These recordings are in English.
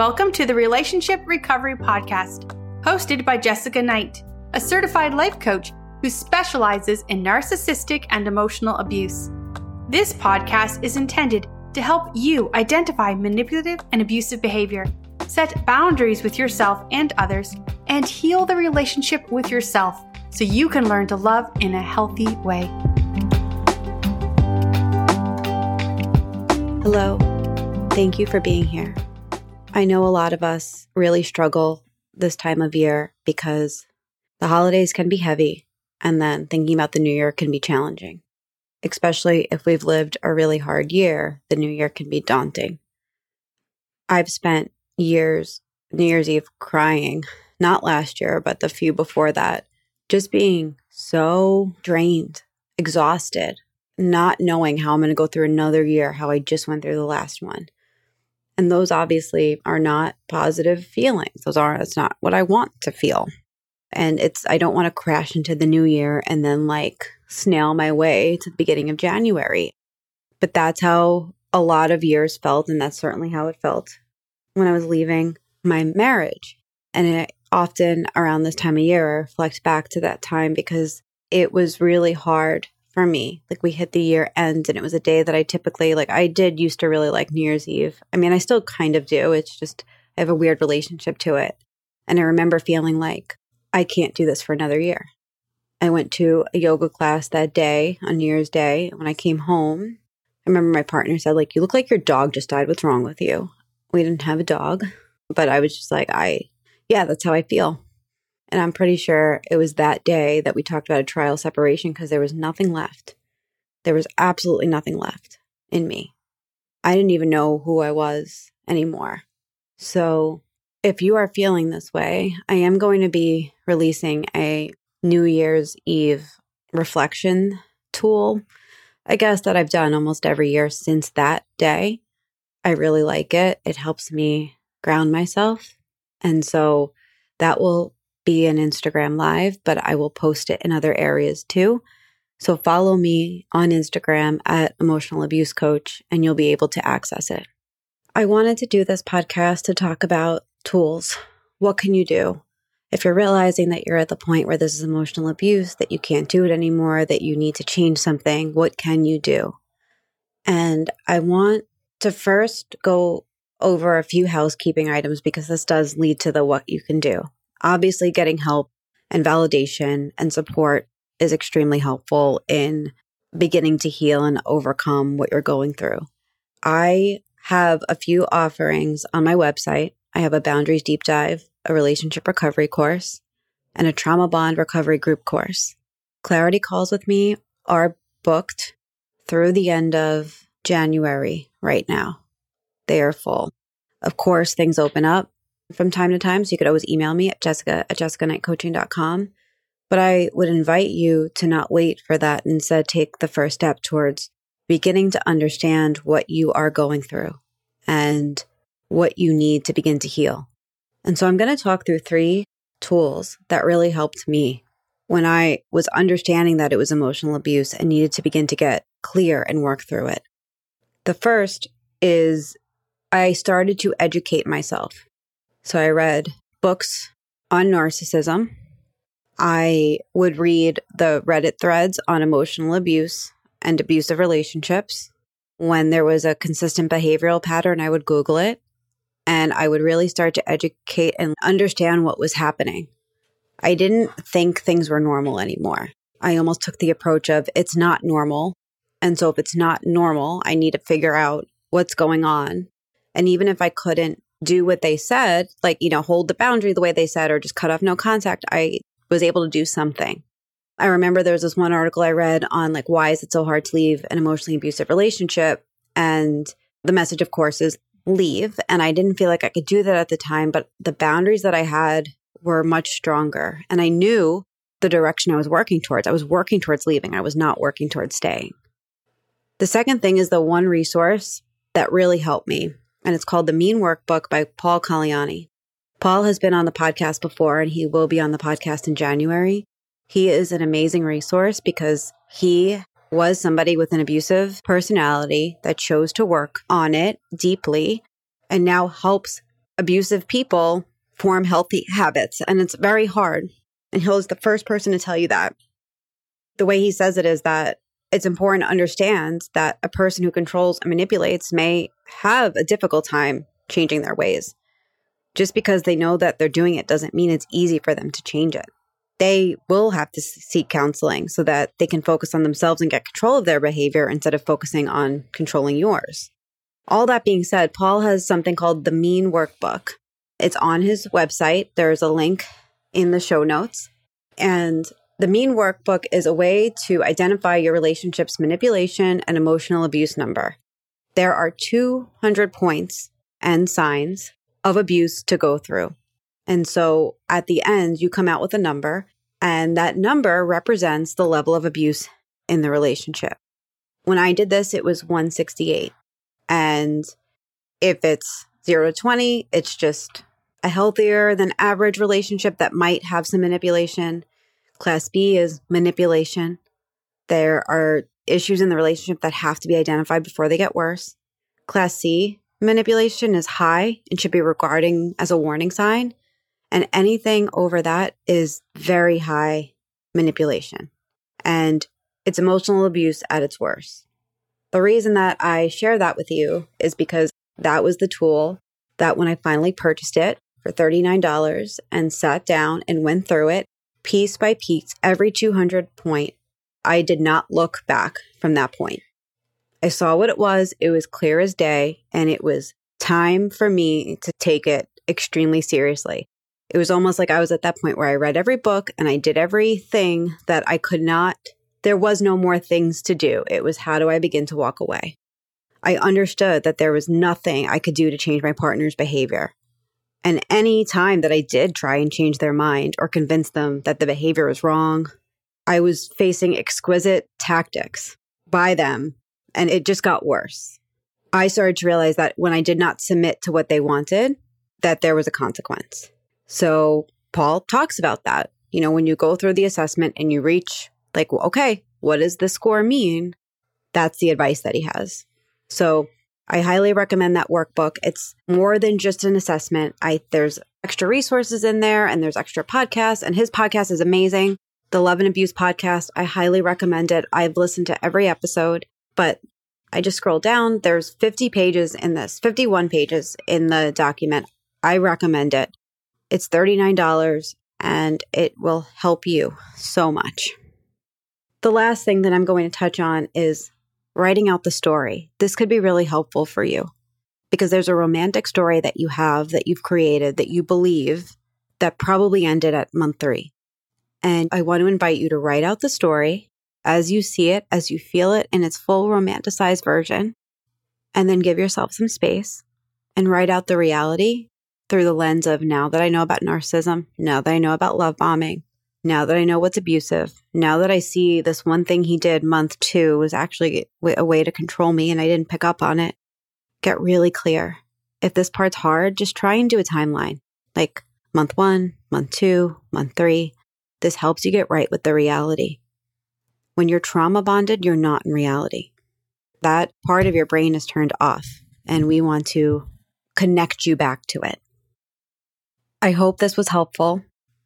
Welcome to the Relationship Recovery Podcast, hosted by Jessica Knight, a certified life coach who specializes in narcissistic and emotional abuse. This podcast is intended to help you identify manipulative and abusive behavior, set boundaries with yourself and others, and heal the relationship with yourself so you can learn to love in a healthy way. Hello. Thank you for being here. I know a lot of us really struggle this time of year because the holidays can be heavy and then thinking about the new year can be challenging. Especially if we've lived a really hard year, the new year can be daunting. I've spent years, New Year's Eve, crying, not last year, but the few before that, just being so drained, exhausted, not knowing how I'm going to go through another year, how I just went through the last one. And those obviously are not positive feelings. Those are, it's not what I want to feel. And it's, I don't want to crash into the new year and then like snail my way to the beginning of January. But that's how a lot of years felt. And that's certainly how it felt when I was leaving my marriage. And it often around this time of year, I reflect back to that time because it was really hard for me. Like we hit the year end and it was a day that I typically like I did used to really like New Year's Eve. I mean, I still kind of do. It's just I have a weird relationship to it. And I remember feeling like I can't do this for another year. I went to a yoga class that day on New Year's Day. When I came home, I remember my partner said like you look like your dog just died. What's wrong with you? We didn't have a dog, but I was just like I yeah, that's how I feel. And I'm pretty sure it was that day that we talked about a trial separation because there was nothing left. There was absolutely nothing left in me. I didn't even know who I was anymore. So, if you are feeling this way, I am going to be releasing a New Year's Eve reflection tool, I guess, that I've done almost every year since that day. I really like it. It helps me ground myself. And so that will be an Instagram live, but I will post it in other areas too. So follow me on Instagram at emotional abuse coach and you'll be able to access it. I wanted to do this podcast to talk about tools. What can you do? If you're realizing that you're at the point where this is emotional abuse, that you can't do it anymore, that you need to change something, what can you do? And I want to first go over a few housekeeping items because this does lead to the what you can do. Obviously, getting help and validation and support is extremely helpful in beginning to heal and overcome what you're going through. I have a few offerings on my website. I have a boundaries deep dive, a relationship recovery course, and a trauma bond recovery group course. Clarity calls with me are booked through the end of January right now. They are full. Of course, things open up from time to time. So you could always email me at jessica at jessicaknightcoaching.com. But I would invite you to not wait for that. Instead, take the first step towards beginning to understand what you are going through and what you need to begin to heal. And so I'm going to talk through three tools that really helped me when I was understanding that it was emotional abuse and needed to begin to get clear and work through it. The first is I started to educate myself. So I read books on narcissism. I would read the Reddit threads on emotional abuse and abusive relationships. When there was a consistent behavioral pattern, I would Google it and I would really start to educate and understand what was happening. I didn't think things were normal anymore. I almost took the approach of it's not normal. And so if it's not normal, I need to figure out what's going on. And even if I couldn't do what they said, like, you know, hold the boundary the way they said, or just cut off no contact, I was able to do something. I remember there was this one article I read on like, why is it so hard to leave an emotionally abusive relationship? And the message, of course, is leave. And I didn't feel like I could do that at the time, but the boundaries that I had were much stronger. And I knew the direction I was working towards. I was working towards leaving, I was not working towards staying. The second thing is the one resource that really helped me and it's called The Mean Workbook by Paul Colaianni. Paul has been on the podcast before and he will be on the podcast in January. He is an amazing resource because he was somebody with an abusive personality that chose to work on it deeply and now helps abusive people form healthy habits, and it's very hard. And he's the first person to tell you that. The way he says it is that it's important to understand that a person who controls and manipulates may have a difficult time changing their ways. Just because they know that they're doing it doesn't mean it's easy for them to change it. They will have to seek counseling so that they can focus on themselves and get control of their behavior instead of focusing on controlling yours. All that being said, Paul has something called the Mean Workbook. It's on his website. There's a link in the show notes. And the Mean Workbook is a way to identify your relationship's manipulation and emotional abuse number. There are 200 points and signs of abuse to go through. And so at the end, you come out with a number, and that number represents the level of abuse in the relationship. When I did this, it was 168. And if it's 0 to 20, it's just a healthier than average relationship that might have some manipulation. Class B is manipulation. There are issues in the relationship that have to be identified before they get worse. Class C manipulation is high and should be regarding as a warning sign. And anything over that is very high manipulation. And it's emotional abuse at its worst. The reason that I share that with you is because that was the tool that when I finally purchased it for $39 and sat down and went through it piece by piece, every 200 point, I did not look back from that point. I saw what it was. It was clear as day, and it was time for me to take it extremely seriously. It was almost like I was at that point where I read every book and I did everything that I could not. There was no more things to do. It was how do I begin to walk away? I understood that there was nothing I could do to change my partner's behavior. And any time that I did try and change their mind or convince them that the behavior was wrong, I was facing exquisite tactics by them, and it just got worse. I started to realize that when I did not submit to what they wanted, that there was a consequence. So Paul talks about that. You know, when you go through the assessment and you reach like, well, okay, what does the score mean? That's the advice that he has. So I highly recommend that workbook. It's more than just an assessment. I there's extra resources in there and there's extra podcasts and his podcast is amazing. The Love and Abuse podcast, I highly recommend it. I've listened to every episode, but I just scroll down. There's 50 pages in this, 51 pages in the document. I recommend it. It's $39 and it will help you so much. The last thing that I'm going to touch on is writing out the story. This could be really helpful for you because there's a romantic story that you have that you've created that you believe that probably ended at month three. And I want to invite you to write out the story as you see it, as you feel it in its full romanticized version, and then give yourself some space and write out the reality through the lens of now that I know about narcissism, now that I know about love bombing, now that I know what's abusive, now that I see this one thing he did month two was actually a way to control me and I didn't pick up on it, get really clear. If this part's hard, just try and do a timeline like month one, month two, month three. This helps you get right with the reality. When you're trauma bonded, you're not in reality. That part of your brain is turned off, and we want to connect you back to it. I hope this was helpful.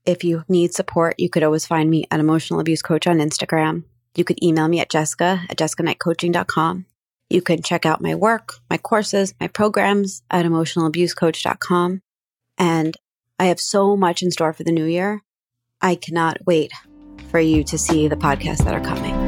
If you need support, you could always find me at Emotional Abuse Coach on Instagram. You could email me at jessica at jessicaknightcoaching.com. You can check out my work, my courses, my programs at emotionalabusecoach.com. And I have so much in store for the new year. I cannot wait for you to see the podcasts that are coming.